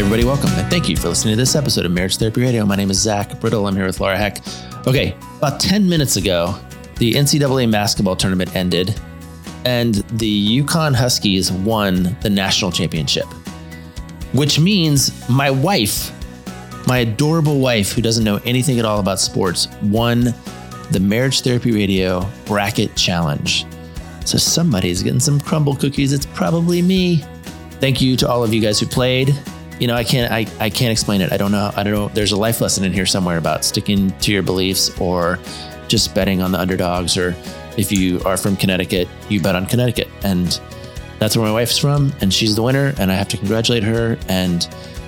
everybody, welcome and thank you for listening to this episode of Marriage Therapy Radio. My name is Zach Brittle. I'm here with Laura Heck. Okay, about 10 minutes ago, the NCAA basketball tournament ended and the UConn Huskies won the national championship, which means my wife, my adorable wife, who doesn't know anything at all about sports, won the Marriage Therapy Radio Bracket Challenge. So somebody's getting some Crumbl cookies. It's probably me. Thank you to all of you guys who played. You know, I can't I, I can't explain it. I don't know. I don't know. There's a life lesson in here somewhere about sticking to your beliefs or just betting on the underdogs or if you are from Connecticut, you bet on Connecticut. And that's where my wife's from, and she's the winner, and I have to congratulate her. And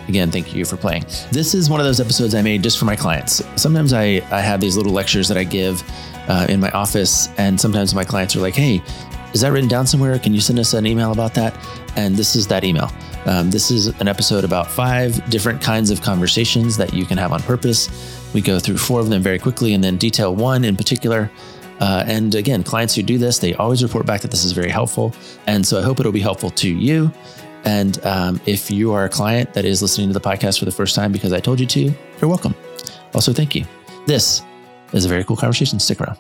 again, thank you for playing. This is one of those episodes I made just for my clients. Sometimes I, I have these little lectures that I give uh, in my office, and sometimes my clients are like, hey, is that written down somewhere? Can you send us an email about that? And this is that email. Um, this is an episode about five different kinds of conversations that you can have on purpose. We go through four of them very quickly and then detail one in particular. Uh, and again, clients who do this, they always report back that this is very helpful. And so I hope it'll be helpful to you. And um, if you are a client that is listening to the podcast for the first time because I told you to, you're welcome. Also, thank you. This is a very cool conversation. Stick around.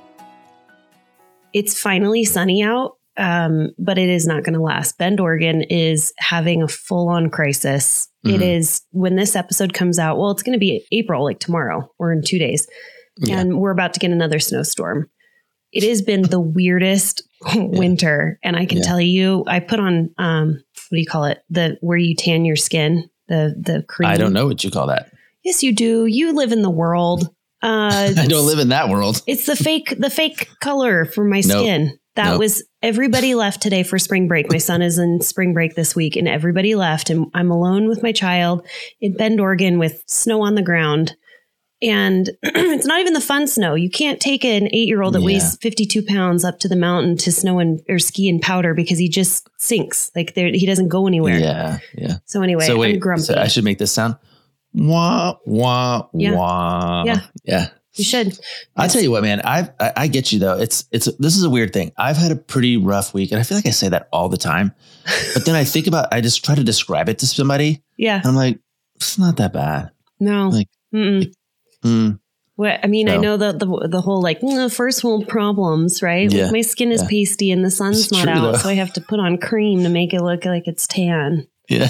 It's finally sunny out um, but it is not going to last. Bend, Oregon is having a full on crisis. Mm-hmm. It is when this episode comes out. Well, it's going to be April, like tomorrow or in two days. Yeah. And we're about to get another snowstorm. It has been the weirdest winter. And I can yeah. tell you, I put on, um, what do you call it? The where you tan your skin, the, the cream. I don't know what you call that. Yes, you do. You live in the world. Uh, I don't live in that world. It's the fake, the fake color for my nope. skin. That nope. was everybody left today for spring break. My son is in spring break this week, and everybody left, and I'm alone with my child in Bend, Oregon, with snow on the ground. And it's not even the fun snow. You can't take an eight year old that yeah. weighs 52 pounds up to the mountain to snow and or ski and powder because he just sinks. Like he doesn't go anywhere. Yeah. Yeah. So anyway, so wait, I'm grumpy. So I should make this sound wah, wah, yeah. wah. Yeah. Yeah. You should. I tell you what, man. I, I I get you though. It's it's this is a weird thing. I've had a pretty rough week, and I feel like I say that all the time. But then I think about, I just try to describe it to somebody. Yeah. I'm like, it's not that bad. No. Like, like mm. What I mean, I know the, the the whole like mm, first world problems, right? Yeah. Like my skin is yeah. pasty and the sun's it's not out, though. so I have to put on cream to make it look like it's tan. Yeah.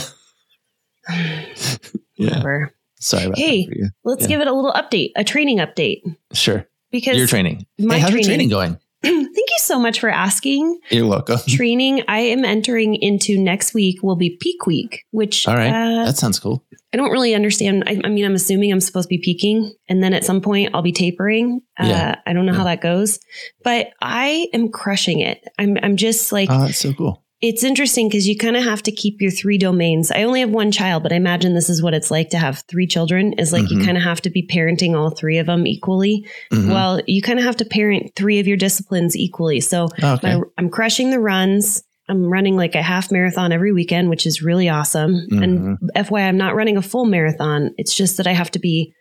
Whatever. Sorry about hey, that. let's yeah. give it a little update, a training update. Sure. Because your training. My hey, how's training, your training going? Thank you so much for asking. You're welcome. Training. I am entering into next week will be peak week, which all right, uh, that sounds cool. I don't really understand. I, I, mean, I'm assuming I'm supposed to be peaking, and then at some point I'll be tapering. Uh, yeah. I don't know yeah. how that goes, but I am crushing it. I'm I'm just like, oh, that's so cool it's interesting because you kind of have to keep your three domains. I only have one child, but I imagine this is what it's like to have three children is like mm-hmm. you kind of have to be parenting all three of them equally. Mm-hmm. Well, you kind of have to parent three of your disciplines equally. So okay. my, I'm crushing the runs. I'm running like a half marathon every weekend, which is really awesome. Mm-hmm. And FYI, I'm not running a full marathon. It's just that I have to be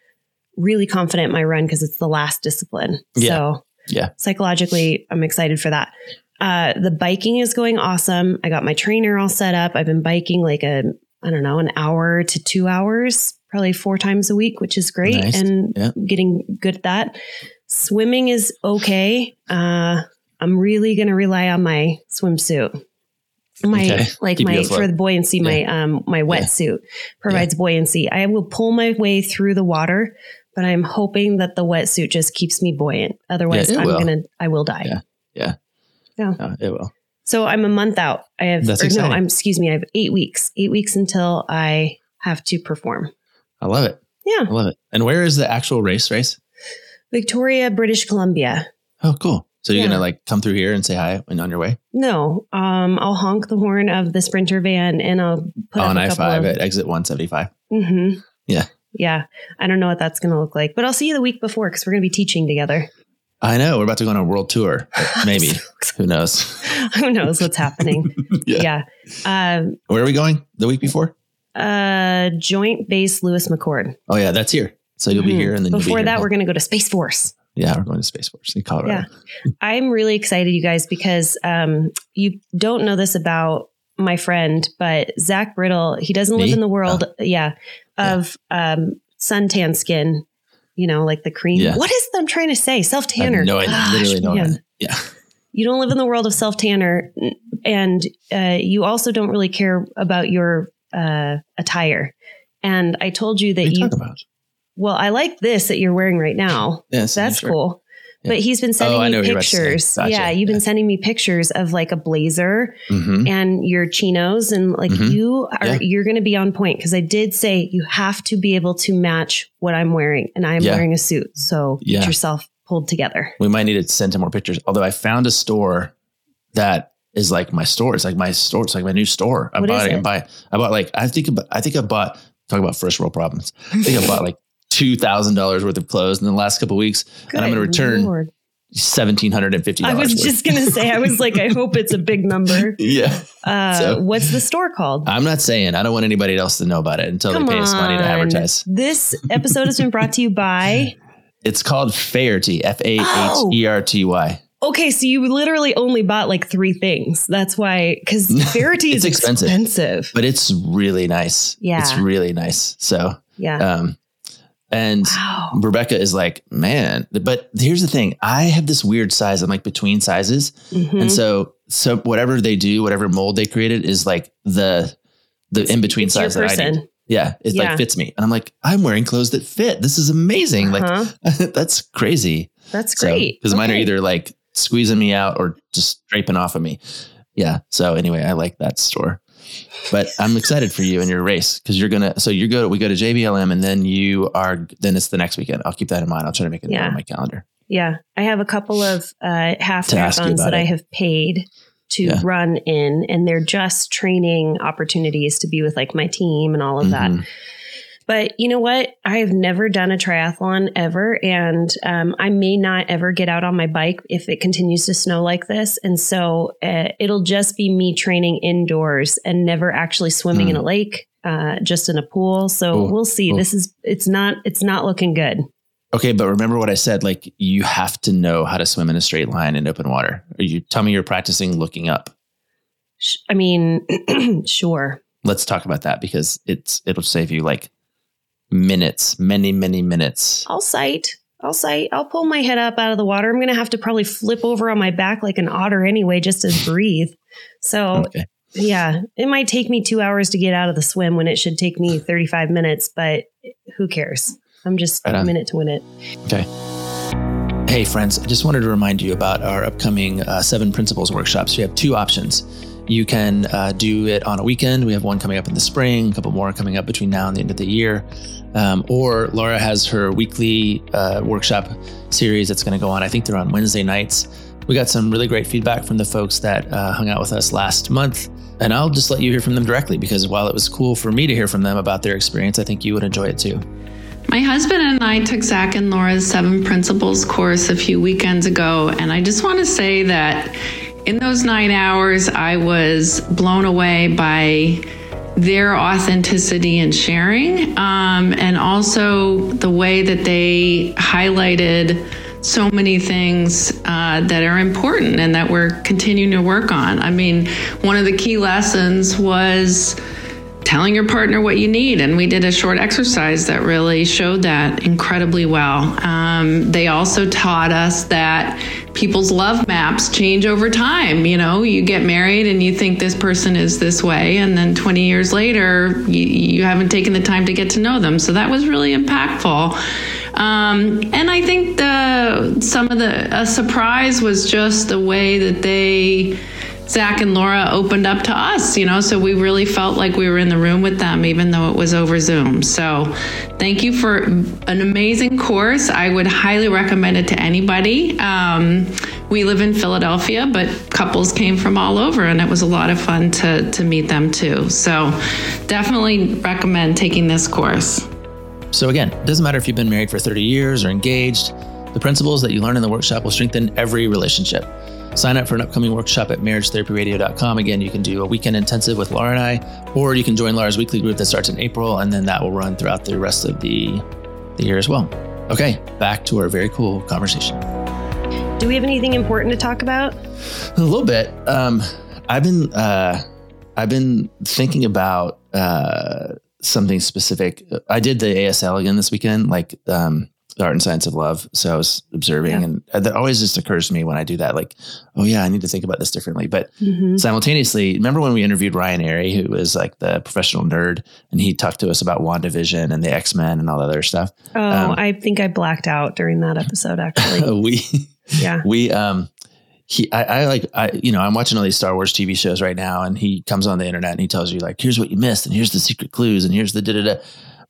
really confident in my run because it's the last discipline. Yeah. So yeah. Psychologically, I'm excited for that. Uh, the biking is going awesome. I got my trainer all set up. I've been biking like a, I don't know, an hour to two hours, probably four times a week, which is great nice. and yeah. getting good at that. Swimming is okay. Uh, I'm really going to rely on my swimsuit. My okay. like Keep my for the buoyancy, yeah. my um my wetsuit yeah. provides buoyancy. I will pull my way through the water, but I'm hoping that the wetsuit just keeps me buoyant. Otherwise, I'm will. gonna I will die. Yeah. Yeah. Yeah. Uh, it will. So I'm a month out. I have, That's exciting. no, I'm, excuse me, I have eight weeks, eight weeks until I have to perform. I love it. Yeah. I love it. And where is the actual race race? Victoria, British Columbia. Oh, cool. So you're yeah. gonna like come through here and say hi and on your way? No, um, I'll honk the horn of the sprinter van and I'll put on I five at exit one seventy five. Mm-hmm. Yeah, yeah. I don't know what that's gonna look like, but I'll see you the week before because we're gonna be teaching together. I know we're about to go on a world tour. Maybe who knows? who knows what's happening? yeah. yeah. Um, Where are we going the week before? Uh, Joint Base Lewis McChord. Oh yeah, that's here. So you'll mm-hmm. be here, and then before that, we're going to go to Space Force. Yeah, we're going to Space Force in Colorado. Yeah, I'm really excited, you guys, because um, you don't know this about my friend, but Zach Brittle, he doesn't Me? live in the world, Oh. yeah, of um, suntan skin. You know, like the cream. Yeah. What is I'm trying to say? Self tanner. no idea. Literally no idea. Yeah. You don't live in the world of self tanner, and uh, you also don't really care about your uh, attire. And I told you What that are you? Well, I like this that you're wearing right now. Yes. That's cool. Yeah. But he's been sending Oh, I know me what you're about to say. pictures. Gotcha. Yeah, you've been sending me pictures of like a blazer Mhm. and your chinos and like Mhm. you are Yeah. you're going to be on point because I did say you have to be able to match what I'm wearing and I'm Yeah. wearing a suit. So Yeah. get yourself pulled together. We might need to send him more pictures. Although I found a store that is like my store. It's like my store. It's like my new store. I What bought it. it? and buy. I bought like I think about, I think I bought talk about first world problems. I think I bought like two thousand dollars worth of clothes in the last couple of weeks. And I'm gonna return Lord. Seventeen hundred and fifty I dollars. was just going to say I was like I hope it's a big number. yeah. Uh, So- what's the store called? I'm not saying. I don't want anybody else to know about it until Come they pay us money to advertise. This episode has been brought to you by It's called Faherty. F A H E R T Y. Okay, so you literally only bought like three things. That's why, because Faherty It's is expensive. expensive. But it's really nice. Yeah. It's really nice. So, Yeah. um, and wow. Rebecca is like, man, but here's the thing. I have this weird size. I'm like between sizes. Mhm. And so, so whatever they do, whatever mold they created is like the, the in between size that I need. Yeah. It Yeah. like fits me. And I'm like, I'm wearing clothes that fit. This is amazing. Uh-huh. Like that's crazy. That's great. Because mine are either like squeezing me out or just draping off of me. Yeah. So anyway, I like that store. But I'm excited for you and your race because you're gonna. So you go. We go to JBLM and then you are. Then it's the next weekend. I'll keep that in mind. I'll try to make it Yeah. on my calendar. Yeah, I have a couple of uh, half marathons that I have paid to Yeah. run in, and they're just training opportunities to be with like my team and all of that. But you know what? I have never done a triathlon ever, and um, I may not ever get out on my bike if it continues to snow like this. And so uh, it'll just be me training indoors and never actually swimming in a lake, uh, just in a pool. So. Ooh, we'll see. ooh. This is it's not it's not looking good. Okay, but remember what I said. Like you have to know how to swim in a straight line in open water. Or you tell me you're practicing looking up. I mean, sure. Let's talk about that because it's it'll save you like minutes, many many minutes. I'll sight. I'll sight. I'll pull my head up out of the water. I'm going to have to probably flip over on my back like an otter anyway, just to breathe. So, Okay. yeah, it might take me two hours to get out of the swim when it should take me 35 minutes, but who cares? I'm just Right a minute to win it. Okay. Hey, friends, I just wanted to remind you about our upcoming uh, Seven Principles workshops. You have two options. You can uh, do it on a weekend. We have one coming up in the spring, a couple more coming up between now and the end of the year. Um, or Laura has her weekly uh, workshop series that's going to go on. I think they're on Wednesday nights. We got some really great feedback from the folks that uh, hung out with us last month. And I'll just let you hear from them directly because while it was cool for me to hear from them about their experience, I think you would enjoy it too. My husband and I took Zach and Laura's Seven Principles course a few weekends ago, and I just want to say that in those nine hours, I was blown away by their authenticity and sharing, um, and also the way that they highlighted so many things uh, that are important and that we're continuing to work on. I mean, one of the key lessons was telling your partner what you need. And we did a short exercise that really showed that incredibly well. Um, they also taught us that people's love maps change over time. You know, you get married and you think this person is this way, and then 20 years later, you, you haven't taken the time to get to know them. So that was really impactful. Um, and I think the some of the a surprise was just the way that they Zach and Laura opened up to us, you know, so we really felt like we were in the room with them, even though it was over Zoom. So, thank you for an amazing course. I would highly recommend it to anybody. Um, we live in Philadelphia, but couples came from all over, and it was a lot of fun to, to meet them too. So, definitely recommend taking this course. So, again, it doesn't matter if you've been married for 30 years or engaged, the principles that you learn in the workshop will strengthen every relationship. Sign up for an upcoming workshop at marriagetherapyradio.com. Again, you can do a weekend intensive with Laura and I, or you can join Laura's weekly group that starts in April, and then that will run throughout the rest of the, the year as well. Okay, back to our very cool conversation. Do we have anything important to talk about? A little bit. Um, I've been uh, I've been thinking about uh, something specific. I did the ASL again this weekend, like um, the art and science of love. So I was observing, Yeah. and that always just occurs to me when I do that, like, oh yeah, I need to think about this differently. But Mhm. simultaneously, remember when we interviewed Ryan Airy, who was like the professional nerd, and he talked to us about WandaVision and the X Men and all that other stuff. Oh, Um, I think I blacked out during that episode. Actually, we yeah. we um he I, I like I you know I'm watching all these Star Wars TV shows right now and he comes on the internet and he tells you like here's what you missed and here's the secret clues and here's the da da da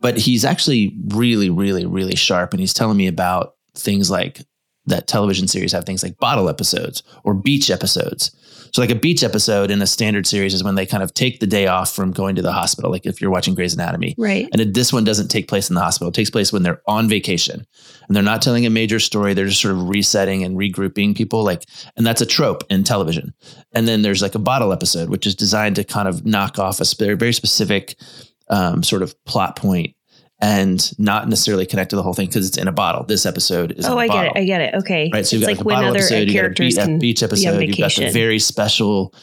but he's actually really really really sharp and he's telling me about things like that television series have things like bottle episodes or beach episodes so like a beach episode in a standard series is when they kind of take the day off from going to the hospital like if you're watching Grey's Anatomy Right. and it- this one doesn't take place in the hospital. It takes place when they're on vacation and they're not telling a major story. They're just sort of resetting and regrouping people. Like, and that's a trope in television. And then there's like a bottle episode, which is designed to kind of knock off a very specific um, sort of plot point and not necessarily connect to the whole thing because it's in a bottle. This episode is Oh, I get it. I get it. Okay. Right. So you've it's got like like a bottle other episode, you got a beach, can beach episode, you've got the very special,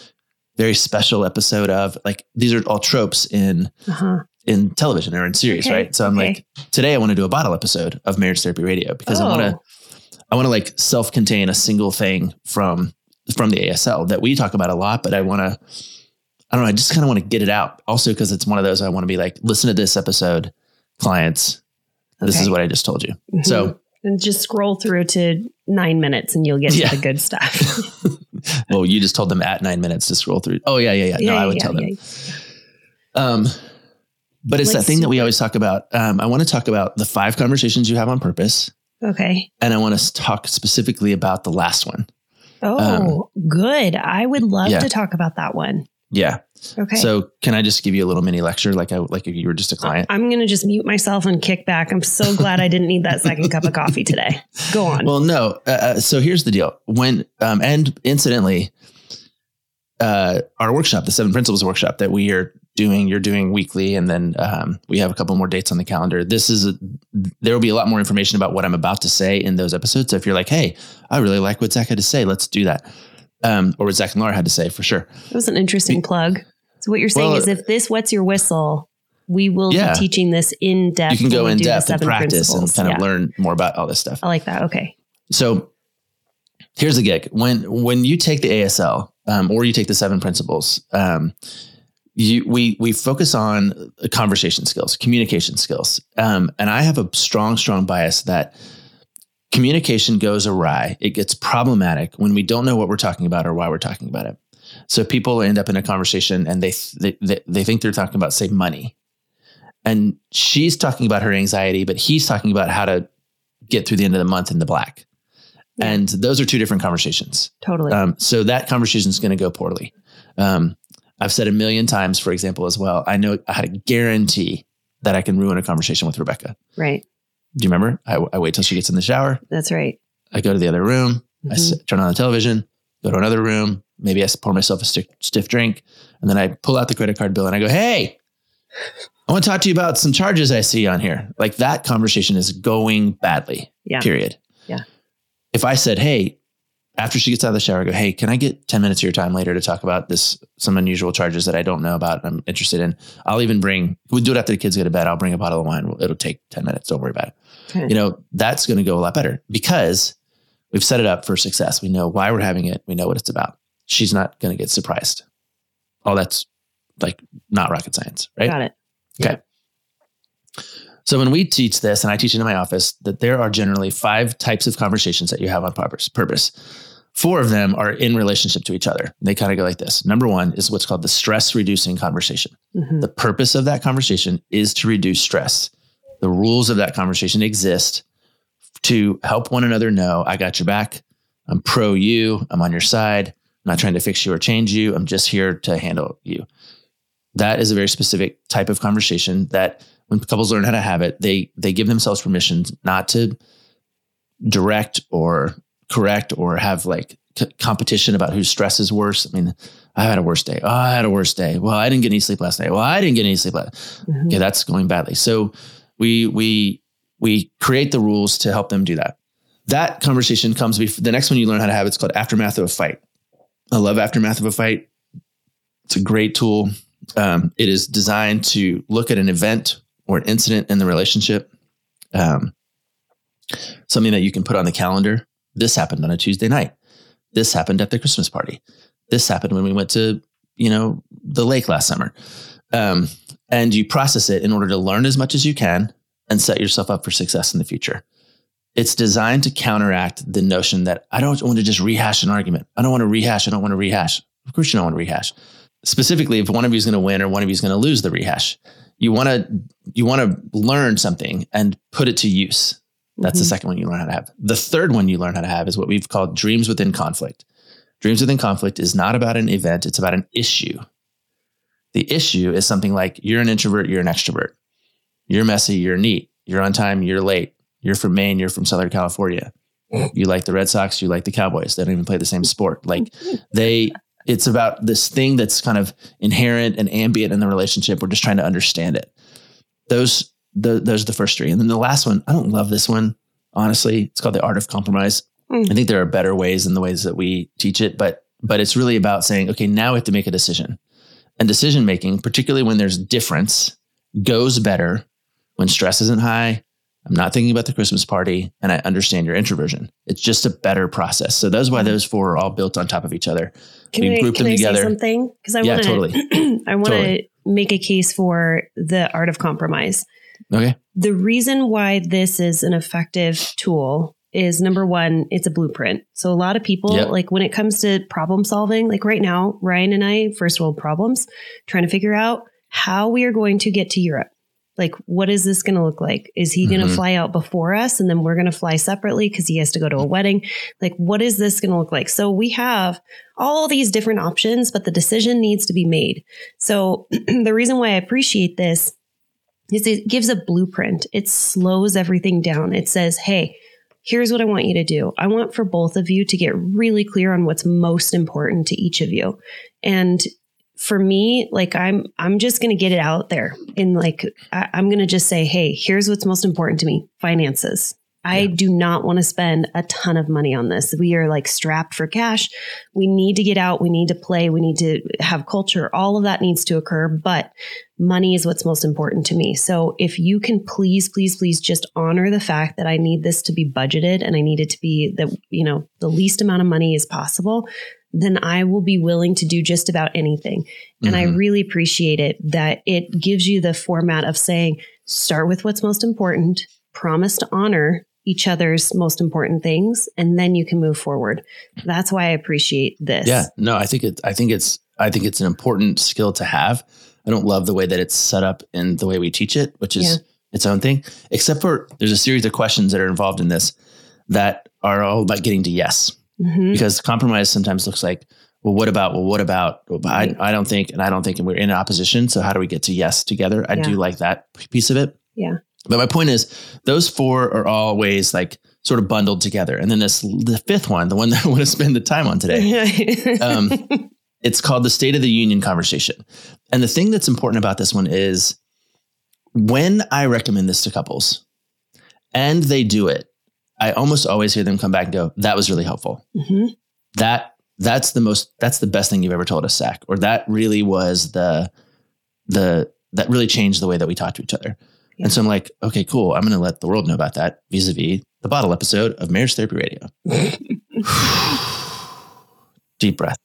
very special episode of like these are all tropes in uh-huh. in television or in series, Okay, right? So I'm okay. like, today I want to do a bottle episode of Marriage Therapy Radio because I want to, Oh. I want to like self-contain a single thing from from the ASL that we talk about a lot, but I want to, I don't know, I just kind of want to get it out. Also, because it's one of those I want to be like, listen to this episode, clients. This Okay. is what I just told you. Mhm. So, and just scroll through to nine minutes and you'll get Yeah. to the good stuff. well, you just told them at nine minutes to scroll through. Oh yeah, yeah, yeah. no, I would tell them. yeah. Um, but it's Like that thing that we always talk about. Um, I want to talk about the five conversations you have on purpose. Okay. and I want to talk specifically about the last one. Oh, good. I would love Um, yeah. to talk about that one. Yeah. Okay. So can I just give you a little mini lecture, like I like if you were just a client? I'm going to just mute myself and kick back. I'm so glad I didn't need that second cup of coffee today. Go on. Well, no. Uh, uh, so here's the deal. When um, and incidentally, uh, our workshop, the Seven Principles workshop that we are doing, you're doing weekly, and then um, we have a couple more dates on the calendar. This is a, there will be a lot more information about what I'm about to say in those episodes. So if you're like, hey, I really like what Zach had to say, let's do that, um, or what Zach and Laura had to say for sure. that was an interesting plug. So what you're saying Well, is if this wets your whistle, we will Yeah. be teaching this in depth. You can go in depth and practice and principles. kind of learn more about all this stuff. I like that. Okay. So here's the gig. When when you take the ASL um, or you take the seven principles, um, you we we focus on conversation skills, communication skills, um, and I have a strong strong bias that communication goes awry. It gets problematic when we don't know what we're talking about or why we're talking about it. So people end up in a conversation and they they they, they think they're talking about say money. And she's talking about her anxiety, but he's talking about how to get through the end of the month in the black. Yeah. And those are two different conversations. Totally. Um, so that conversation is going to go poorly. Um, I've said a million times, for example, as well. I know I had a guarantee that I can ruin a conversation with Rebecca. right. Do you remember? I, I wait till she gets in the shower. That's right. I go to the other room. I Mhm. s- turn on the television. Go to another room. Maybe I pour myself a stiff, stiff drink, and then I pull out the credit card bill and I go, "Hey, I want to talk to you about some charges I see on here." Like that conversation is going badly. Yeah. Period. Yeah. If I said, "Hey," after she gets out of the shower, I go, "Hey, can I get ten minutes of your time later to talk about this some unusual charges that I don't know about? I'm interested in." I'll even bring. We'll do it after the kids go to bed. I'll bring a bottle of wine. It'll take ten minutes. Don't worry about it Okay. you know, that's going to go a lot better because we've set it up for success. We know why we're having it. We know what it's about. She's not going to get surprised. Oh, that's like not rocket science, right? Got it. Okay. So when we teach this, and I teach it in my office, that there are generally five types of conversations that you have on purpose. Purpose. Four of them are in relationship to each other. They kind of go like this. Number one is what's called the stress reducing conversation. Mhm. The purpose of that conversation is to reduce stress. The rules of that conversation exist to help one another know I got your back. I'm pro you. I'm on your side. I'm not trying to fix you or change you. I'm just here to handle you. That is a very specific type of conversation that when couples learn how to have it, they they give themselves permission not to direct or correct or have like c- competition about whose stress is worse. I mean, I had a worse day. Oh, I had a worse day. Well, I didn't get any sleep last night. Well, I didn't get any sleep last. Mhm. Okay, that's going badly. So we we we create the rules to help them do that. That conversation comes before the next one you learn how to have. It's called aftermath of a fight. I love aftermath of a fight. It's a great tool. Um, it is designed to look at an event or an incident in the relationship, um, something that you can put on the calendar. This happened on a Tuesday night. This happened at the Christmas party. This happened when we went to, you know, the lake last summer. Um, and you process it in order to learn as much as you can and set yourself up for success in the future. It's designed to counteract the notion that I don't want to just rehash an argument. I don't want to rehash. I don't want to rehash. Of course, you don't want to rehash. Specifically, if one of you is going to win or one of you is going to lose the rehash, you want to you want to learn something and put it to use. That's mm-hmm. the second one you learn how to have. The third one you learn how to have is what we've called dreams within conflict. Dreams within conflict is not about an event; it's about an issue. The issue is something like you're an introvert, you're an extrovert. You're messy, you're neat. You're on time, you're late. You're from Maine, you're from Southern California. You like the Red Sox, you like the Cowboys. They don't even play the same sport. Like they it's about this thing that's kind of inherent and ambient in the relationship. We're just trying to understand it. Those the, those are the first three. And then the last one, I don't love this one, honestly. It's called the art of compromise. Mm. I think there are better ways than the ways that we teach it, but but it's really about saying, okay, now we have to make a decision. And decision making, particularly when there's difference, goes better when stress isn't high. I'm not thinking about the Christmas party and I understand your introversion. It's just a better process. So that's why those four are all built on top of each other. Can we I, group them I together. something? Because I yeah, want to totally. I want to totally. make a case for the art of compromise. Okay. The reason why this is an effective tool is number one, it's a blueprint. So a lot of people, yep. like when it comes to problem solving, like right now, Ryan and I, first world problems, trying to figure out how we are going to get to Europe. Like, what is this going to look like? Is he going to mm-hmm. fly out before us and then we're going to fly separately because he has to go to a wedding? Like, what is this going to look like? So we have all these different options, but the decision needs to be made. So the reason why I appreciate this is it gives a blueprint. It slows everything down. It says, hey, here's what I want you to do. I want for both of you to get really clear on what's most important to each of you. And for me, like I'm, I'm just to get it out there and like, I, going to just say, Hey, here's what's most important to me. Finances. I do not want to spend a ton of money on this. We are like strapped for cash. We need to get out. We need to play. We need to have culture. All of that needs to occur, but money is what's most important to me. So if you can please, please, please just honor the fact that I need this to be budgeted and I need it to be the, you know, the least amount of money as possible, then I will be willing to do just about anything. And mm-hmm. I really appreciate it that it gives you the format of saying, start with what's most important, promise to honor each other's most important things and then you can move forward. That's why I appreciate this. Yeah. No, I think it I think it's I think it's an important skill to have. I don't love the way that it's set up in the way we teach it, which is yeah. its own thing. Except for there's a series of questions that are involved in this that are all about getting to yes. Mm-hmm. Because compromise sometimes looks like, well, what about? Well, what about? Well, I, I don't think, and I don't think, and we're in opposition. So how do we get to yes together? I yeah. do like that piece of it. Yeah. But my point is, those four are always like sort of bundled together. And then this, the fifth one, the one that I want to spend the time on today, um, it's called the State of the Union conversation. And the thing that's important about this one is when I recommend this to couples and they do it, I almost always hear them come back and go, "That was really helpful. Mm-hmm. That that's the most that's the best thing you've ever told us, Zach, or that really was the the that really changed the way that we talk to each other." Yeah. And so I'm like, okay, cool. I'm going to let the world know about that vis a vis the bottle episode of Marriage Therapy Radio. Deep breath.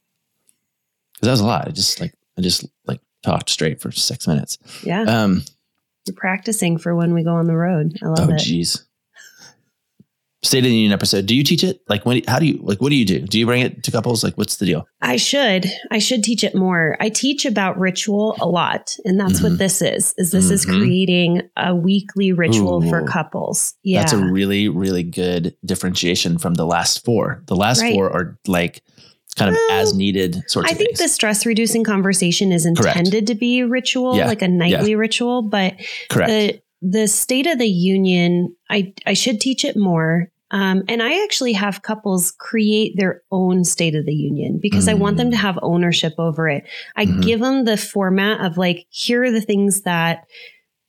Because that was a lot. I just like, I just like talked straight for six minutes. Yeah. Um, You're practicing for when we go on the road. I love oh, it. Oh, geez. State of the Union episode. Do you teach it? Like, when? How do you like? What do you do? Do you bring it to couples? Like, what's the deal? I should. I should teach it more. I teach about ritual a lot, and that's mm-hmm. what this is. Is this mm-hmm. is creating a weekly ritual Ooh, for couples? Yeah, that's a really, really good differentiation from the last four. The last right. four are like kind of as needed sorts of things. I think things. the stress reducing conversation is intended Correct. to be ritual, yeah. like a nightly yeah. ritual, but Correct. the the state of the union, I I should teach it more. Um, and I actually have couples create their own State of the Union because mm. I want them to mm. have ownership over it. I mm-hmm. give them the format of like, here are the things that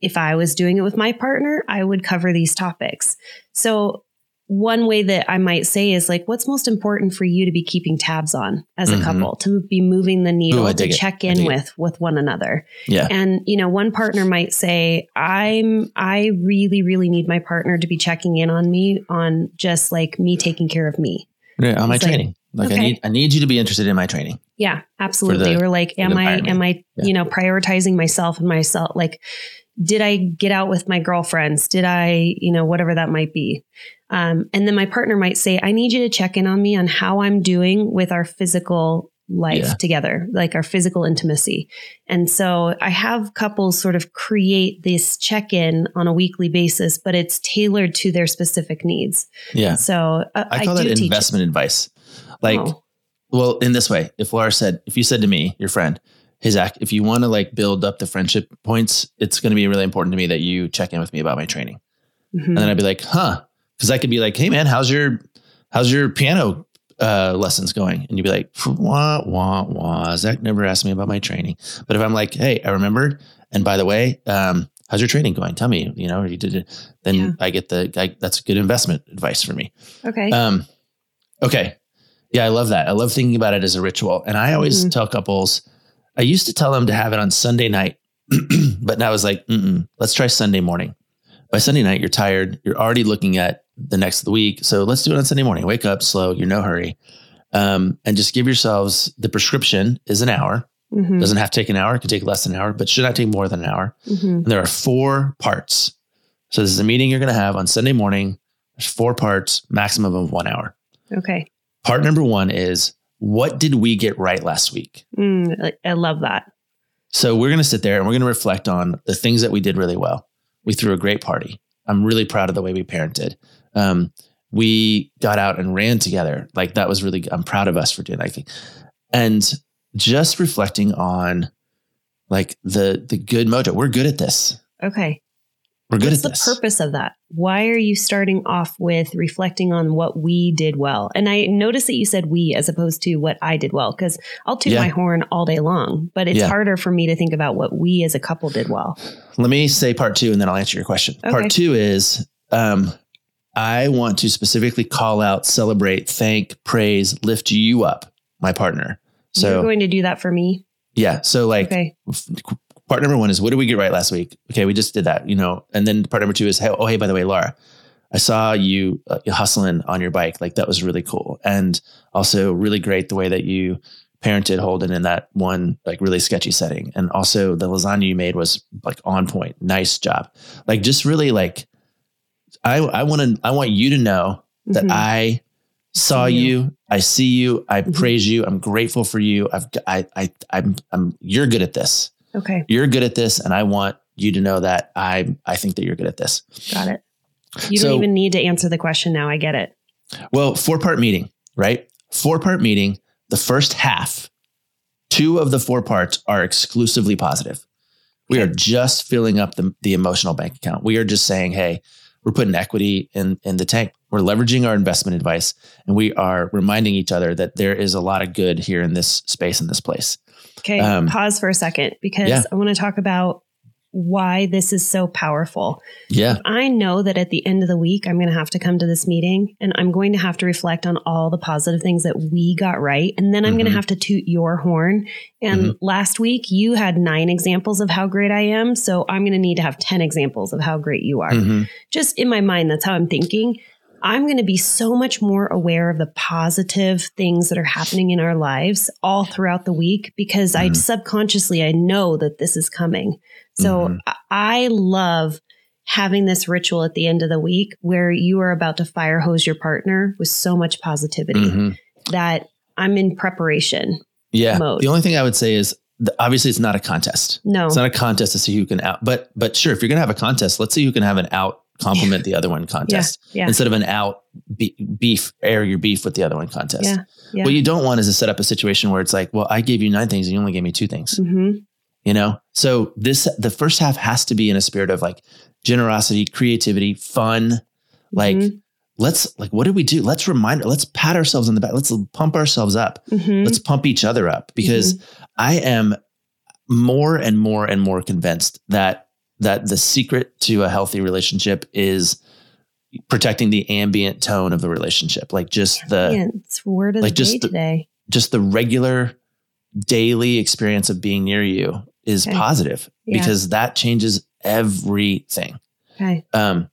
if I was doing it with my partner, I would cover these topics. So one way that I might say is like, what's most important for you to be keeping tabs on as a Mhm. couple, to be moving the needle, Ooh, to dig it. check in with with one another. Yeah. And you know, one partner might say, "I'm I really really need my partner to be checking in on me on just like me taking care of me." Yeah, on my It's like, training. Like I okay. need I need you to be interested in my training. Yeah, absolutely. the- or like, am I am I Yeah. you know prioritizing myself and myself? Like, did I get out with my girlfriends? Did I you know whatever that might be? Um, and then my partner might say, I need you to check in on me on how I'm doing with our physical life Yeah. together, like our physical intimacy. And so I have couples sort of create this check in on a weekly basis, but it's tailored to their specific needs. Yeah. So uh, I call do that investment advice. Like, Oh, well, in this way, if Laura said, if you said to me, your friend, hey Zach, if you want to like build up the friendship points, it's going to be really important to me that you check in with me about my training. mhm. And then I'd be like, huh? Because I could be like, hey man, how's your how's your piano uh, lessons going? And you'd be like, wah wah wah. Zach never asked me about my training. But if I'm like, hey, I remembered, and by the way, um, how's your training going? Tell me, you know, you did it. Then Yeah. I get the I, that's good investment advice for me. okay. Um, okay. Yeah, I love that. I love thinking about it as a ritual. And I always Mhm. tell couples, I used to tell them to have it on Sunday night, but now I was like, Mm-mm, let's try Sunday morning. By Sunday night, you're tired. You're already looking at the next of the week. So let's do it on Sunday morning. Wake up slow. You're no hurry. Um, and just give yourselves the prescription is an hour. Mhm, Doesn't have to take an hour. It could take less than an hour, but should not take more than an hour. mhm. And there are four parts. So this is a meeting you're going to have on Sunday morning. There's four parts, maximum of one hour. Okay. Part number one is what did we get right last week? Mm, I- love that. So we're going to sit there and we're going to reflect on the things that we did really well. We threw a great party. I'm really proud of the way we parented. Um, we got out and ran together. Like that was really, I'm proud of us for doing that. And just reflecting on like the, the good mojo. We're good at this. Okay. We're good What's at the this. purpose of that? Why are you starting off with reflecting on what we did well? And I noticed that you said we as opposed to what I did well, because I'll toot Yeah. my horn all day long, but it's Yeah. harder for me to think about what we as a couple did well. Let me say part two and then I'll answer your question. Okay. Part two is um, I want to specifically call out, celebrate, thank, praise, lift you up, my partner. So you're going to do that for me. yeah. So, like, Okay. f- part number one is what did we get right last week? Okay, we just did that, you know. And then part number two is, hey, oh, hey, by the way, Laura, I saw you uh, hustling on your bike. Like, that was really cool. And also, really great the way that you parented Holden in that one like really sketchy setting. And also the lasagna you made was like on point. Nice job. Like just really like I I want to I want you to know that Mhm. I saw you. I see you. I Mhm. praise you. I'm grateful for you. I've I I I'm I'm you're good at this. Okay. You're good at this and I want you to know that I I think that you're good at this. Got it. You So- don't even need to answer the question now. I get it. Well, four part meeting, right? Four part meeting. The first half, two of the four parts are exclusively positive. We are just filling up the, the emotional bank account. We are just saying, hey, we're putting equity in, in the tank. We're leveraging our investment advice and we are reminding each other that there is a lot of good here in this space, in this place. Okay. Um, pause for a second because yeah. I want to talk about why this is so powerful. Yeah. I know that at the end of the week, I'm going to have to come to this meeting and I'm going to have to reflect on all the positive things that we got right. And then I'm going Mhm. to have to toot your horn. And Mm-hmm. last week, you had nine examples of how great I am. So I'm going to need to have 10 examples of how great you are. Mhm. Just in my mind, that's how I'm thinking. I'm going to be so much more aware of the positive things that are happening in our lives all throughout the week because I Mhm. subconsciously I know that this is coming. So Mhm. I- I love having this ritual at the end of the week where you are about to fire hose your partner with so much positivity Mhm. that I'm in preparation. Yeah. Mode. The only thing I would say is obviously it's not a contest. No. It's not a contest to see who can out, but but sure, if you're gonna have a contest, let's see who can have an out compliment the other one contest yeah. instead of an out be- beef air your beef with the other one contest. Yeah, yeah. What you don't want is to set up a situation where it's like, well, I gave you nine things and you only gave me two things. hmm You know, so this the first half has to be in a spirit of like generosity, creativity, fun. Like Mhm. let's like what did we do? Let's remind. Let's pat ourselves on the back. Let's pump ourselves up Mhm. let's pump each other up because I am more and more and more convinced that that the secret to a healthy relationship is protecting the ambient tone of the relationship, like just the word of like the just day the- today. just the regular daily experience of being near you is Okay. positive Yeah. because that changes everything. Okay. Um,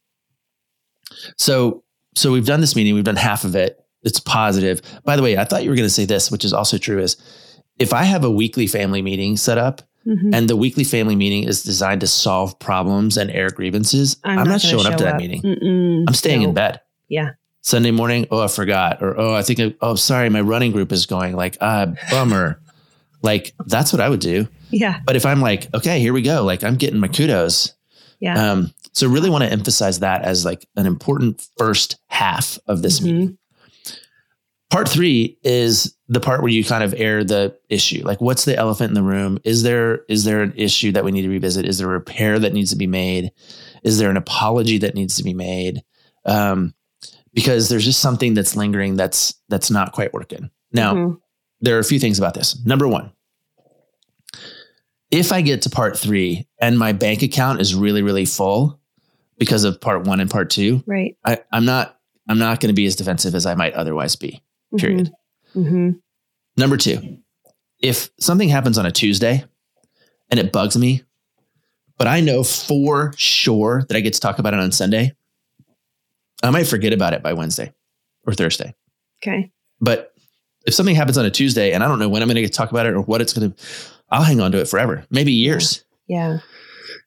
so so we've done this meeting, we've done half of it. It's positive. By the way, I thought you were going to say this, which is also true. Is if I have a weekly family meeting set up, Mhm. and the weekly family meeting is designed to solve problems and air grievances, I'm, not, gonna showing up to show that meeting. Mm-mm. I'm staying in bed. Yeah. Sunday morning, oh, I forgot. Or, oh, I think, I, oh, sorry, my running group is going. Like, ah, bummer. like, that's what I would do. Yeah. But if I'm like, okay, here we go. Like, I'm getting my kudos. Yeah. Um, so really want to emphasize that as like an important first half of this meeting. Part three is the part where you kind of air the issue. Like, what's the elephant in the room? Is there is there an issue that we need to revisit? Is there a repair that needs to be made? Is there an apology that needs to be made? Um, because there's just something that's lingering that's that's not quite working. Now, Mhm. there are a few things about this. Number one, if I get to part three and my bank account is really, really full because of part one and part two, Right. I, I'm not I'm not going to be as defensive as I might otherwise be. Period. hmm Number two, if something happens on a Tuesday and it bugs me, but I know for sure that I get to talk about it on Sunday, I might forget about it by Wednesday or Thursday. Okay. But if something happens on a Tuesday and I don't know when I'm going to get to talk about it or what it's going to, I'll hang on to it forever, maybe years, Yeah.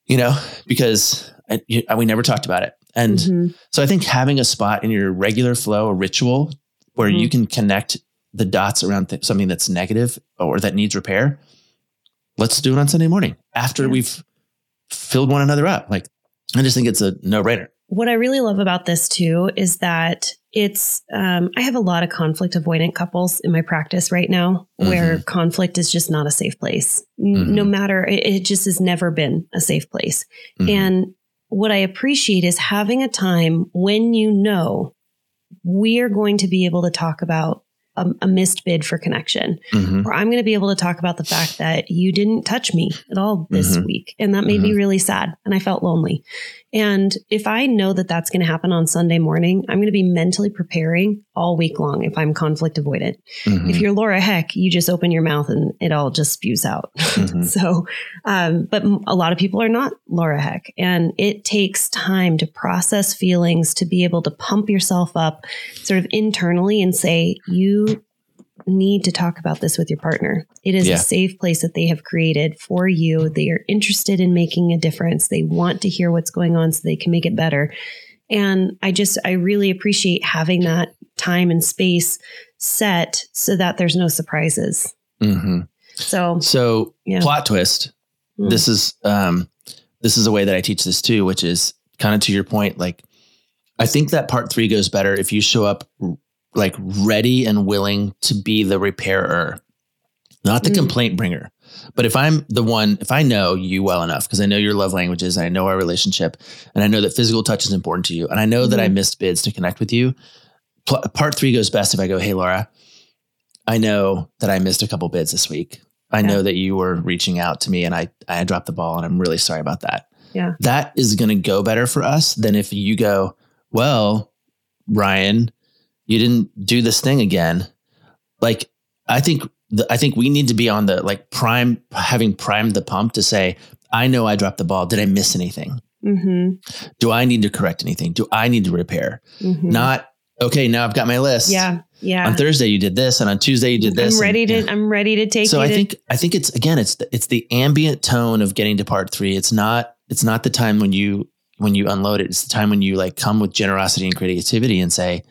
you know, because I, you- we never talked about it. And Mhm. so I think having a spot in your regular flow, a ritual where you can connect the dots around th- something that's negative or that needs repair, let's do it on Sunday morning after Yeah. we've filled one another up. Like, I just think it's a no brainer. What I really love about this too is that it's, um, I have a lot of conflict avoidant couples in my practice right now where conflict is just not a safe place. N- Mhm. No matter, it, it just has never been a safe place. Mhm. And what I appreciate is having a time when you know we are going to be able to talk about a, a missed bid for connection, Mhm. or I'm going to be able to talk about the fact that you didn't touch me at all this Mhm. week. And that made me really sad and I felt lonely. And if I know that that's going to happen on Sunday morning, I'm going to be mentally preparing all week long if I'm conflict avoidant. Mhm. If you're Laura Heck, you just open your mouth and it all just spews out. Mhm. so, um, but a lot of people are not Laura Heck, and it takes time to process feelings to be able to pump yourself up sort of internally and say, you need to talk about this with your partner. It is Yeah. a safe place that they have created for you. They are interested in making a difference. They want to hear what's going on so they can make it better. And I just, I really appreciate having that time and space set so that there's no surprises. Mhm. So, So, Yeah. plot twist. Mm. This is um, this is a way that I teach this too, which is kind of to your point. Like, I think that part three goes better if you show up like ready and willing to be the repairer, not the Mm. complaint bringer. But if I'm the one, if I know you well enough, because I know your love languages, I know our relationship, and I know that physical touch is important to you, and I know that I Mhm. missed bids to connect with you, pl- part three goes best if I go, Hey, Laura, I know that I missed a couple bids this week. I Yeah. know that you were reaching out to me and I, I dropped the ball and I'm really sorry about that. Yeah. That is going to go better for us than if you go, well, Ryan, you didn't do this thing again. Like, I think, the, I think we need to be on the like prime, having primed the pump to say, I know I dropped the ball. Did I miss anything? Mm-hmm. Do I need to correct anything? Do I need to repair? hmm Not, okay, now I've got my list. yeah, yeah. On Thursday you did this and on Tuesday you did this. I'm ready and- to. yeah. I'm ready to take. It. So I to- think I think it's again it's the, it's the ambient tone of getting to part three. It's not it's not the time when you when you unload it. It's the time when you like come with generosity and creativity and say,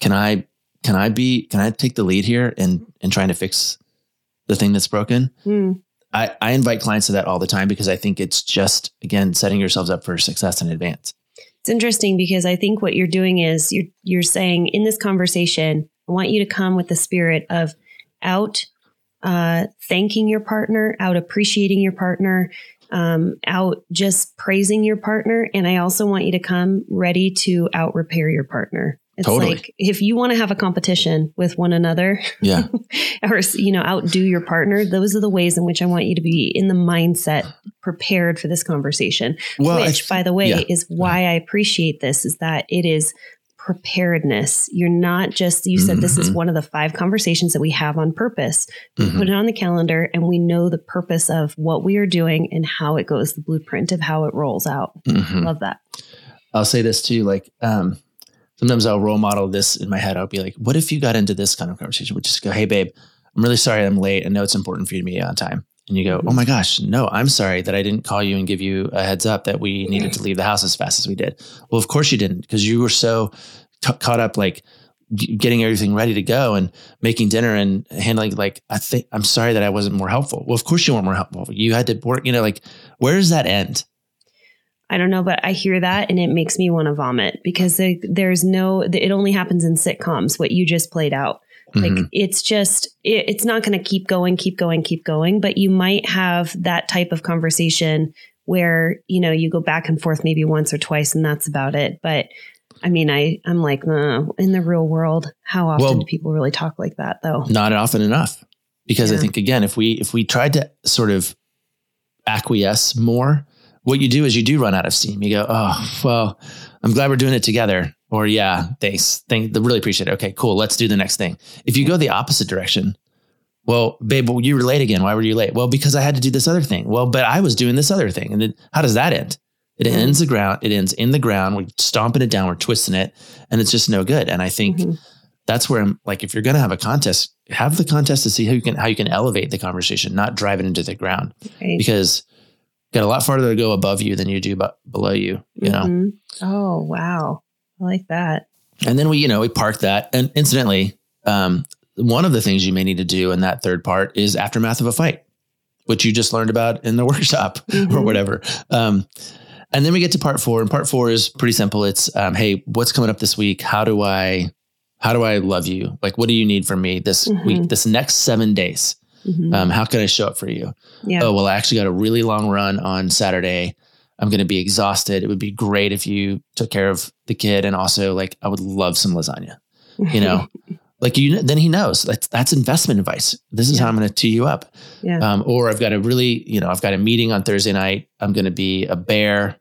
"Can I can I be can I take the lead here and and trying to fix the thing that's broken?" Hmm. I I invite clients to that all the time because I think it's just again setting yourselves up for success in advance. It's interesting because I think what you're doing is you're you're saying in this conversation, I want you to come with the spirit of out uh, thanking your partner, out appreciating your partner, um, out just praising your partner, and I also want you to come ready to out repair your partner It's Totally. like if you want to have a competition with one another Yeah. or you know outdo your partner, those are the ways in which I want you to be in the mindset prepared for this conversation. Well, which th- by the way yeah. is why I appreciate this is that it is preparedness. You're not just you said this is Mhm. one of the five conversations that we have on purpose. We Mhm. put it on the calendar and we know the purpose of what we are doing and how it goes, the blueprint of how it rolls out. Mhm. Love that. I'll say this too. Like, um, sometimes I'll role model this in my head. I'll be like, what if you got into this kind of conversation? Which just go, hey, babe, I'm really sorry I'm late. I know it's important for you to be on time. And you go, Mhm. oh my gosh, no, I'm sorry that I didn't call you and give you a heads up that we needed to leave the house as fast as we did. Well, of course you didn't because you were so t- caught up like getting everything ready to go and making dinner and handling like I think I'm sorry that I wasn't more helpful. Well, of course you weren't more helpful. You had to work, you know, like where does that end? I don't know, but I hear that and it makes me want to vomit because there- there's no, it only happens in sitcoms, what you just played out. Like Mhm. it's just, it, it's not going to keep going, keep going, keep going, but you might have that type of conversation where, you know, you go back and forth maybe once or twice and that's about it. But I mean, I, I'm like, uh, in the real world, how often Well- do people really talk like that though? not often enough because i think again if we if we tried to sort of acquiesce more what you do is you do run out of steam. You go oh well i'm glad we're doing it together. Or yeah thanks. Thank really appreciate it. Okay cool. Let's do the next thing. If you go the opposite direction well babe well, you were late again. Why were you late? Well because i had to do this other thing. Well but i was doing this other thing. And then how does that end? It Mhm. ends the ground it ends in the ground. We're stomping it down we're twisting it and it's just no good. And i think Mhm. that's where I'm like, if you're going to have a contest, have the contest to see how you can, how you can elevate the conversation, not drive it into the ground. Right. because got a lot farther to go above you than you do below you, you know? Mhm. Oh, wow. I like that. And then we, you know, we park that. And incidentally, um, one of the things you may need to do in that third part is aftermath of a fight, which you just learned about in the workshop or Mhm. whatever. Um, and then we get to part four, and part four is pretty simple. It's, um, hey, what's coming up this week? How do I, how do I love you? Like, what do you need from me this Mhm. week, this next seven days? Mhm. Um, how can I show up for you? yeah. Oh, well, I actually got a really long run on Saturday. I'm going to be exhausted. It would be great if you took care of the kid. And also, like, I would love some lasagna, you know? like, you, then he knows that's, that's investment advice. This is Yeah. how I'm going to tee you up. yeah. Um, or I've got a really, you know, I've got a meeting on Thursday night. I'm going to be a bear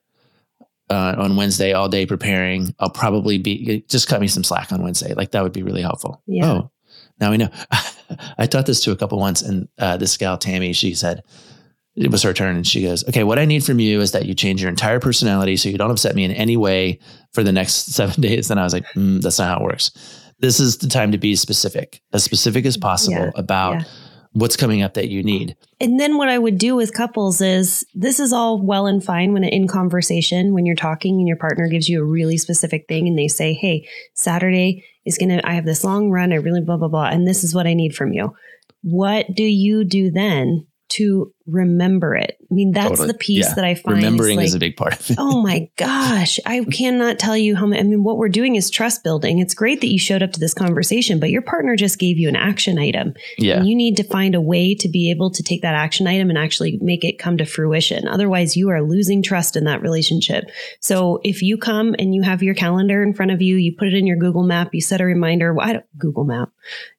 uh, on Wednesday all day preparing. I'll probably be just cut me some slack on Wednesday. Like that would be really helpful. Yeah. Oh, now we know. I taught this to a couple once, and uh, this gal Tammy, she said it was her turn, and she goes, "Okay, what I need from you is that you change your entire personality so you don't upset me in any way for the next seven days." And I was like, mm, "That's not how it works. This is the time to be specific, as specific as possible Yeah. about." Yeah. What's coming up that you need? And then what I would do with couples is this is all well and fine when in conversation, when you're talking and your partner gives you a really specific thing and they say, Hey, Saturday is going to, I have this long run. I really blah, blah, blah. And this is what I need from you. What do you do then to remember it? I mean, that's Totally. the piece Yeah. that I find Remembering like, is a big part of it. oh my gosh, I cannot tell you how many. I mean, what we're doing is trust building. It's great that you showed up to this conversation, but your partner just gave you an action item. yeah. And you need to find a way to be able to take that action item and actually make it come to fruition. Otherwise, you are losing trust in that relationship. So if you come and you have your calendar in front of you, you put it in your Google Map, you set a reminder, well, I don't, Google Map,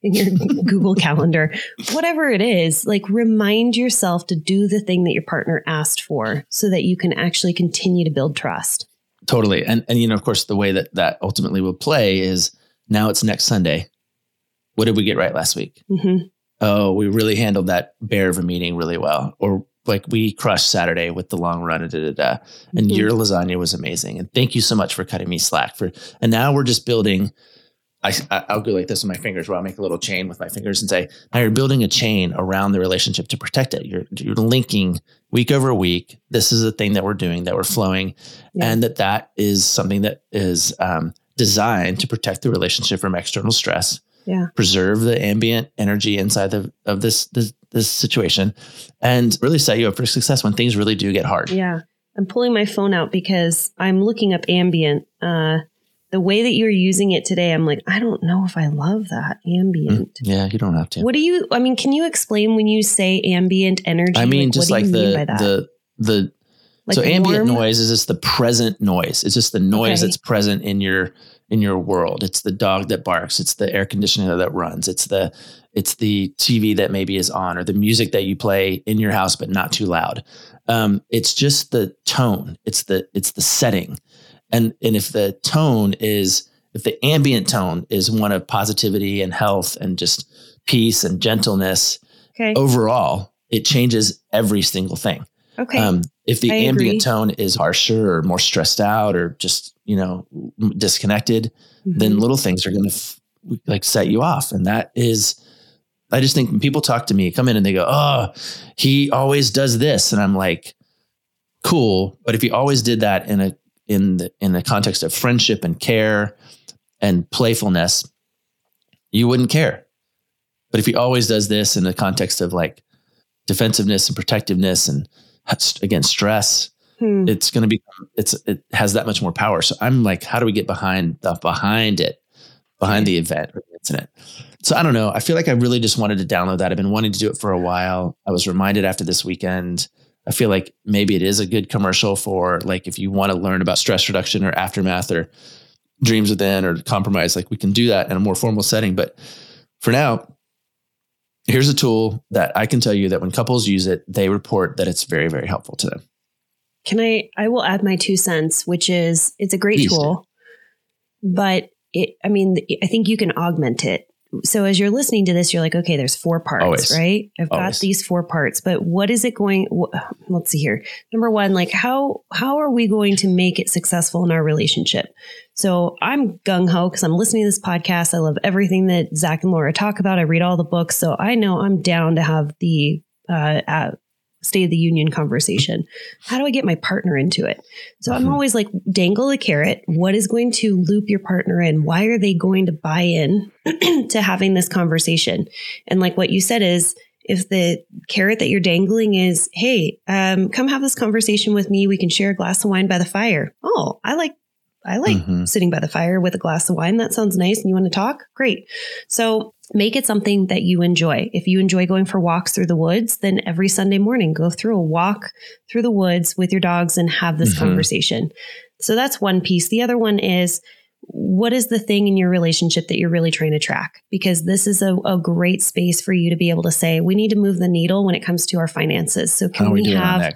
in your Google Calendar, whatever it is, like remind yourself to do the thing that your partner asked for so that you can actually continue to build trust. Totally. And and you know, of course, the way that that ultimately will play is now it's next Sunday. What did we get right last week? hmm Oh, we really handled that bear of a meeting really well. Or like we crushed Saturday with the long run and da da da. And Mhm. your lasagna was amazing. And thank you so much for cutting me slack for. And now we're just building. I, I- I'll go like this with my fingers, where I'll make a little chain with my fingers and say, "Now you're building a chain around the relationship to protect it. You're you're linking week over week. This is the thing that we're doing, that we're flowing, Yeah. and that that is something that is um, designed to protect the relationship from external stress Yeah. preserve the ambient energy inside of, of this, this this situation and really set you up for success when things really do get hard. Yeah. I'm pulling my phone out because I'm looking up ambient. Uh, the way that you're using it today, I'm like, I don't know if I love that ambient. Yeah, you don't have to. What do you, I mean, can you explain when you say ambient energy? I mean, Like, just like you mean the the the Like so ambient warm? noise is just the present noise. It's just the noise Okay. that's present in your in your world. It's the dog that barks. It's the air conditioner that runs. It's the it's the TV that maybe is on or the music that you play in your house but not too loud. Um, it's just the tone. It's the it's the setting, and and if the tone is if the ambient tone is one of positivity and health and just peace and gentleness Okay. overall, it changes every single thing. okay. Um, if the I ambient agree. tone is harsher or more stressed out or just you know disconnected, then Mhm. little things are going to f- like set you off, and that is. I just think when people talk to me, come in and they go, "Oh, he always does this," and I'm like, "Cool," but if he always did that in a in the in the context of friendship and care and playfulness, you wouldn't care. But if he always does this in the context of like defensiveness and protectiveness and again stress, Hmm. it's going to be it's it has that much more power. So I'm like, how do we get behind the behind it, behind the event or the incident? So I don't know. I feel like I really just wanted to download that. I've been wanting to do it for a while. I was reminded after this weekend. I feel like maybe it is a good commercial for like if you want to learn about stress reduction or aftermath or dreams within or compromise, like we can do that in a more formal setting. But for now, here's a tool that I can tell you that when couples use it, they report that it's very, very helpful to them. Can I? I will add my two cents, which is it's a great Please tool, but it. I mean, I think you can augment it. So as you're listening to this, you're like, okay, there's four parts, Always. right? I've got these four parts, but what is it going? wh- Let's see here. Number one, like how how are we going to make it successful in our relationship? So I'm gung ho because I'm listening to this podcast. I love everything that Zach and Laura talk about. I read all the books, so I know I'm down to have the uh, uh, State of the Union conversation. How do I get my partner into it? So I'm Mhm. always like, dangle a carrot. What is going to loop your partner in? Why are they going to buy in to having this conversation? And like what you said is, if the carrot that you're dangling is, hey, um, come have this conversation with me. We can share a glass of wine by the fire. Oh, I like, I like Mhm. sitting by the fire with a glass of wine. That sounds nice. And you want to talk? Great. So make it something that you enjoy. If you enjoy going for walks through the woods, then every Sunday morning, go through a walk through the woods with your dogs and have this Mhm. conversation. So that's one piece. The other one is what is the thing in your relationship that you're really trying to track? Because this is a, a great space for you to be able to say, we need to move the needle when it comes to our finances. So can we we have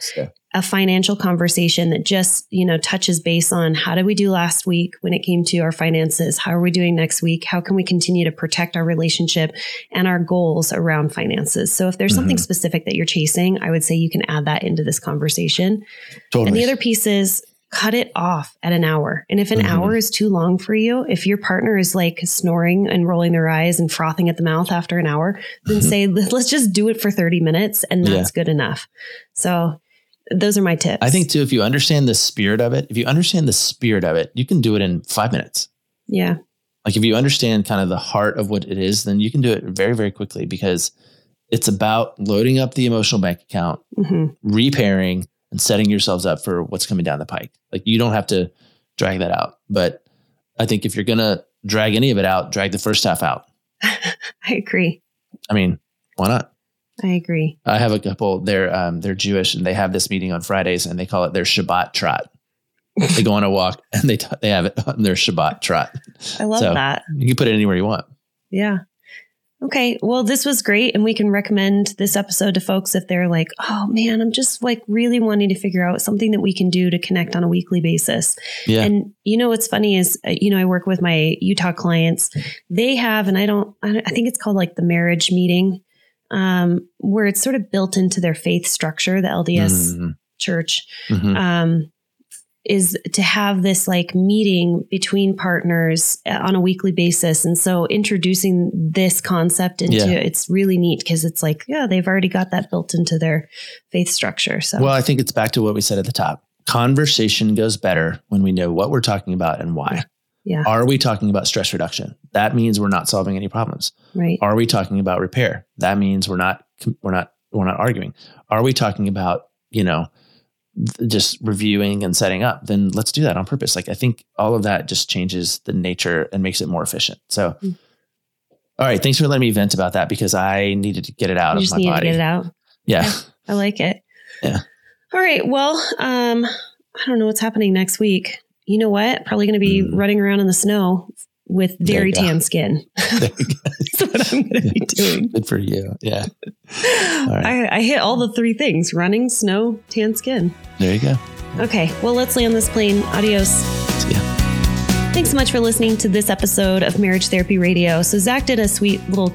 a financial conversation that just you know touches base on how did we do last week when it came to our finances how are we doing next week how can we continue to protect our relationship and our goals around finances so if there's something Mhm. specific that you're chasing i would say you can add that into this conversation Totally. and the other piece is cut it off at an hour. And if an Mhm. hour is too long for you, if your partner is like snoring and rolling their eyes and frothing at the mouth after an hour, then Mhm. say, let's just do it for 30 minutes and that's good enough. So those are my tips. I think too, if you understand the spirit of it, if you understand the spirit of it, you can do it in five minutes. yeah. Like if you understand kind of the heart of what it is, then you can do it very, very quickly because it's about loading up the emotional bank account, hmm repairing, and setting yourselves up for what's coming down the pike. Like you don't have to drag that out. But I think if you're gonna drag any of it out, drag the first half out. I agree. I mean, why not? I agree. I have a couple. They're um, they're Jewish, and they have this meeting on Fridays, and they call it their Shabbat trot. they go on a walk, and they t- they have it on their Shabbat trot. I love So- that. You can put it anywhere you want. Yeah. Okay. Well, this was great. And we can recommend this episode to folks if they're like, oh man, I'm just like really wanting to figure out something that we can do to connect on a weekly basis. Yeah, And you know what's funny is uh, you know I work with my Utah clients. They have, and I don't, I, don't- I think it's called like the marriage meeting, um, where it's sort of built into their faith structure, the LDS Mhm. church, Mhm. um, is to have this like meeting between partners uh, on a weekly basis. And so introducing this concept into Yeah. it's really neat because it's like, yeah, they've already got that built into their faith structure. So Well, I think it's back to what we said at the top. Conversation goes better when we know what we're talking about and why. Yeah. Are we talking about stress reduction? That means we're not solving any problems. right. Are we talking about repair? That means we're not we're not we're not arguing. Are we talking about, you know, th- just reviewing and setting up? Then let's do that on purpose. Like I think all of that just changes the nature and makes it more efficient. So Mm. all right, thanks for letting me vent about that because I needed to get it out You of my body. to get it out. Yeah. I like it. Yeah. All right. Well, um, I don't know what's happening next week. You know what? Probably going to be Mm. running around in the snow with There dairy you go. tan skin. There you go. That's what I'm going to be doing. Good for you. Yeah. right. I, I hit all the three things running, snow, tan skin. There you go. Okay. Well, let's land this plane. Adios. See ya. Thanks so much for listening to this episode of Marriage Therapy Radio. So Zach did a sweet little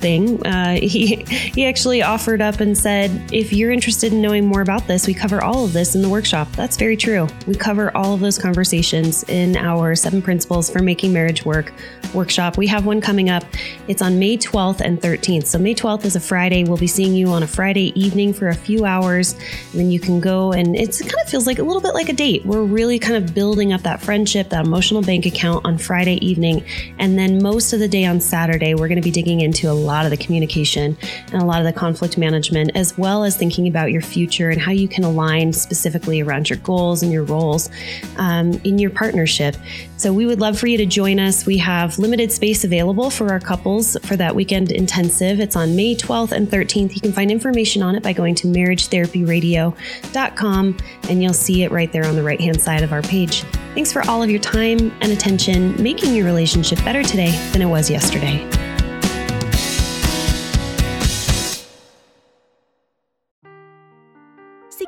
thing. Uh, he he actually offered up and said, if you're interested in knowing more about this, we cover all of this in the workshop. That's very true. We cover all of those conversations in our seven principles for making marriage work workshop. We have one coming up. It's on May 12th and 13th. So May 12th is a Friday. We'll be seeing you on a Friday evening for a few hours. And then you can go and it kind of feels like a little bit like a date. We're really kind of building up that friendship, that emotional bank account on Friday evening. And then most of the day on Saturday, we're going to be digging into a lot of the communication and a lot of the conflict management, as well as thinking about your future and how you can align specifically around your goals and your roles um, in your partnership. So we would love for you to join us. We have limited space available for our couples for that weekend intensive. It's on May 12th and 13th. You can find information on it by going to marriagetherapyradio.com and you'll see it right there on the right hand side of our page. Thanks for all of your time and attention, making your relationship better today than it was yesterday.